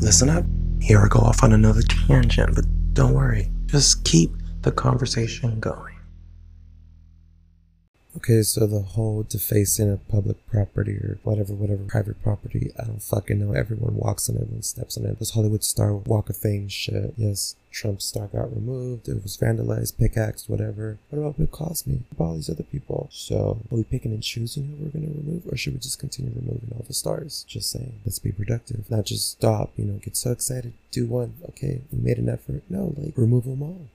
listen up. Here I go off on another tangent, but don't worry. Just keep the conversation going. Okay, so the whole defacing of public property or whatever, whatever private property, I don't fucking know. Everyone walks on it and steps on it. This Hollywood star Walk of Fame shit. Yes, Trump's star got removed. It was vandalized, pickaxed, whatever. What about Bill Cosby? What about all these other people? So, are we picking and choosing who we're gonna remove, or should we just continue removing all the stars? Just saying. Let's be productive, not just stop. You know, get so excited, do one. Okay, we made an effort. No, like remove them all.